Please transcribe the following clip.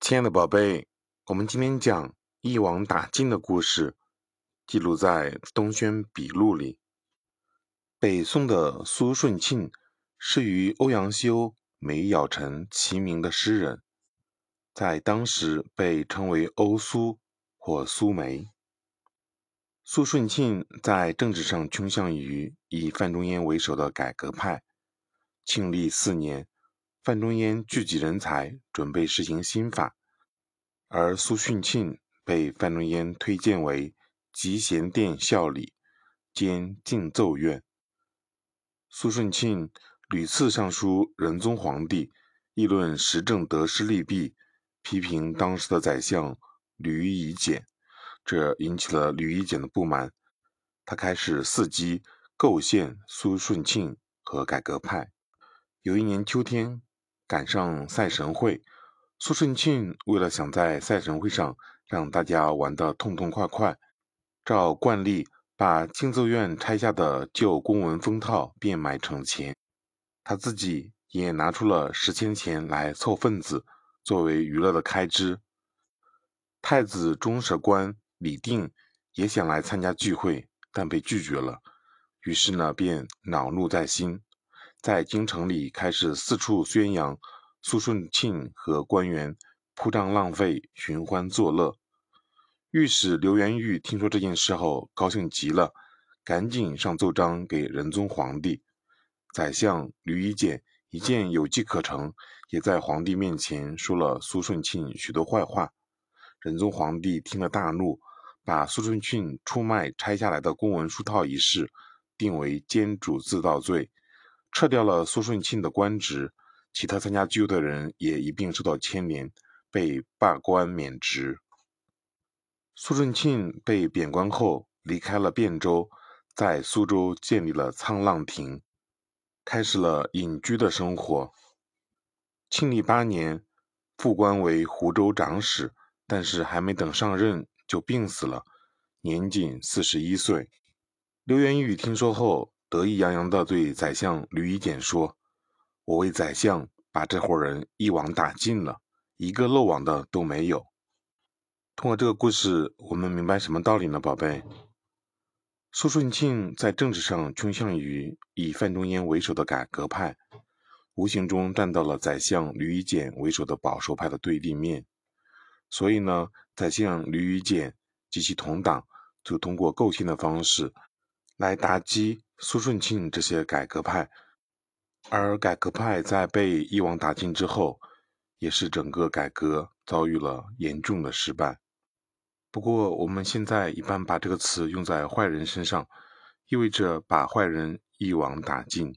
亲爱的宝贝，我们今天讲一网打尽的故事，记录在《东轩笔录》里。北宋的苏舜钦是与欧阳修、梅尧臣齐名的诗人，在当时被称为欧苏或苏梅。苏舜钦在政治上倾向于以范仲淹为首的改革派。庆历四年。范仲淹聚集人才，准备实行新法，而苏舜钦被范仲淹推荐为集贤殿校理兼进奏院。苏舜钦屡次上书仁宗皇帝，议论时政得失利弊，批评当时的宰相吕夷简，这引起了吕夷简的不满，他开始伺机构陷苏舜钦和改革派。有一年秋天。赶上赛神会，苏舜钦为了想在赛神会上让大家玩得痛痛快快，照惯例把敬奏院拆下的旧公文封套变卖成钱，他自己也拿出了十千钱来凑份子，作为娱乐的开支。太子中舍官李定也想来参加聚会，但被拒绝了，于是呢，便恼怒在心。在京城里开始四处宣扬苏舜庆和官员铺张浪费、寻欢作乐。御史刘元玉听说这件事后，高兴极了，赶紧上奏章给仁宗皇帝。宰相吕夷简一见有机可乘，也在皇帝面前说了苏舜庆许多坏话。仁宗皇帝听了大怒，把苏舜庆出卖拆下来的公文书套一事定为奸主自盗罪。撤掉了苏舜钦的官职，其他参加聚会的人也一并受到牵连，被罢官免职。苏舜钦被贬官后，离开了汴州，在苏州建立了沧浪亭，开始了隐居的生活。庆历八年，复官为湖州长史，但是还没等上任就病死了，年仅四十一岁。刘元玉听说后。得意洋洋地对宰相吕夷简说：“我为宰相把这伙人一网打尽了，一个漏网的都没有。”通过这个故事，我们明白什么道理呢，宝贝？苏舜钦在政治上倾向于以范仲淹为首的改革派，无形中站到了宰相吕夷简为首的保守派的对立面。所以呢，宰相吕夷简及其同党就通过构陷的方式来打击。苏顺庆这些改革派，而改革派在被一网打尽之后，也是整个改革遭遇了严重的失败。不过，我们现在一般把这个词用在坏人身上，意味着把坏人一网打尽。